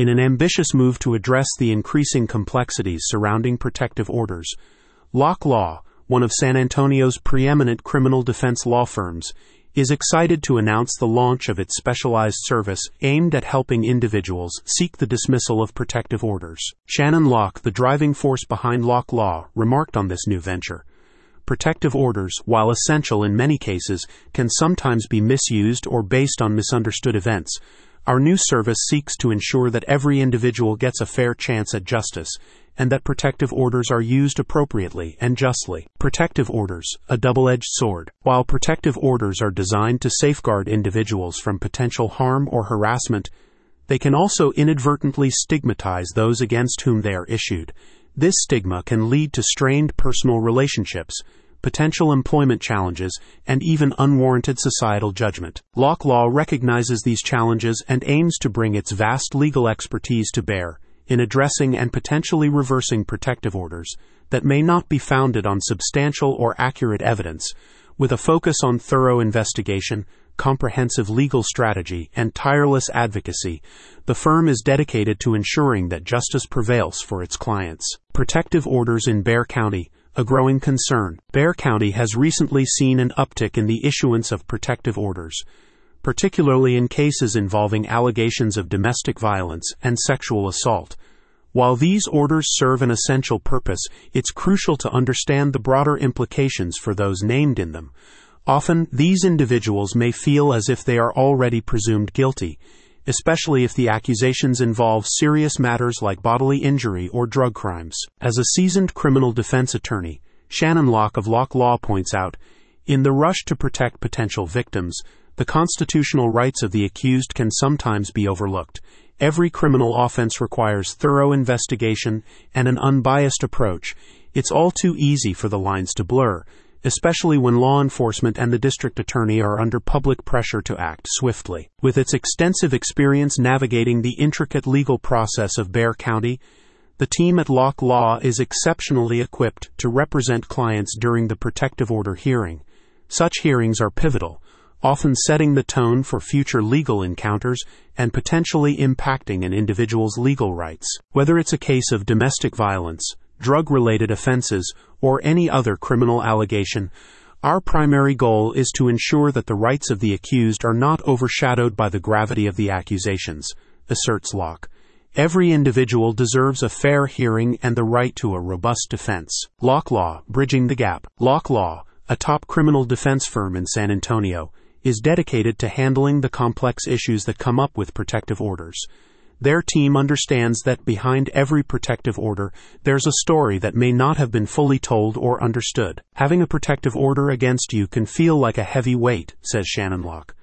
In an ambitious move to address the increasing complexities surrounding protective orders, Locke Law, one of San Antonio's preeminent criminal defense law firms, is excited to announce the launch of its specialized service aimed at helping individuals seek the dismissal of protective orders. Shannon Locke, the driving force behind Locke Law, remarked on this new venture. Protective orders, while essential in many cases, can sometimes be misused or based on misunderstood events. Our new service seeks to ensure that every individual gets a fair chance at justice and that protective orders are used appropriately and justly. Protective orders, a double edged sword. While protective orders are designed to safeguard individuals from potential harm or harassment, they can also inadvertently stigmatize those against whom they are issued. This stigma can lead to strained personal relationships, potential employment challenges, and even unwarranted societal judgment. Locke Law recognizes these challenges and aims to bring its vast legal expertise to bear in addressing and potentially reversing protective orders that may not be founded on substantial or accurate evidence, with a focus on thorough investigation, comprehensive legal strategy, and tireless advocacy, the firm is dedicated to ensuring that justice prevails for its clients. Protective orders in Bexar County, a growing concern. Bexar County has recently seen an uptick in the issuance of protective orders particularly in cases involving allegations of domestic violence and sexual assault. While these orders serve an essential purpose, it's crucial to understand the broader implications for those named in them. Often, these individuals may feel as if they are already presumed guilty, especially if the accusations involve serious matters like bodily injury or drug crimes. As a seasoned criminal defense attorney, Shannon Locke of Locke Law points out, in the rush to protect potential victims, the constitutional rights of the accused can sometimes be overlooked. Every criminal offense requires thorough investigation and an unbiased approach. It's all too easy for the lines to blur, especially when law enforcement and the district attorney are under public pressure to act swiftly. With its extensive experience navigating the intricate legal process of Bexar County, the team at Locke Law is exceptionally equipped to represent clients during the protective order hearing. Such hearings are pivotal often setting the tone for future legal encounters and potentially impacting an individual's legal rights. Whether it's a case of domestic violence, drug related offenses, or any other criminal allegation, our primary goal is to ensure that the rights of the accused are not overshadowed by the gravity of the accusations, asserts Locke. Every individual deserves a fair hearing and the right to a robust defense. Locke Law, Bridging the Gap. Locke Law, a top criminal defense firm in San Antonio, is dedicated to handling the complex issues that come up with protective orders. Their team understands that behind every protective order, there's a story that may not have been fully told or understood. Having a protective order against you can feel like a heavy weight, says Shannon Locke.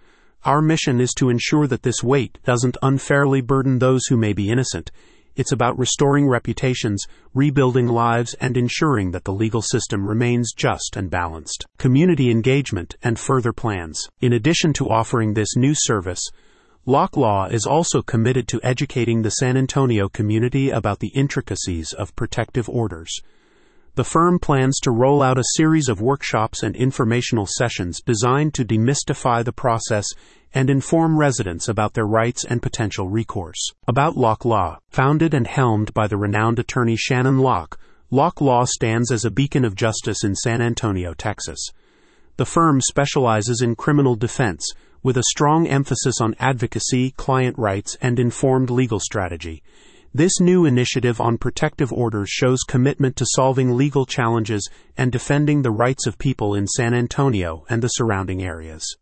Our mission is to ensure that this weight doesn't unfairly burden those who may be innocent. It's about restoring reputations, rebuilding lives, and ensuring that the legal system remains just and balanced. Community engagement and further plans. In addition to offering this new service, Locke Law is also committed to educating the San Antonio community about the intricacies of protective orders. The firm plans to roll out a series of workshops and informational sessions designed to demystify the process and inform residents about their rights and potential recourse. About Locke Law, founded and helmed by the renowned attorney Shannon Locke, Locke Law stands as a beacon of justice in San Antonio, Texas. The firm specializes in criminal defense, with a strong emphasis on advocacy, client rights, and informed legal strategy. This new initiative on protective orders shows commitment to solving legal challenges and defending the rights of people in San Antonio and the surrounding areas.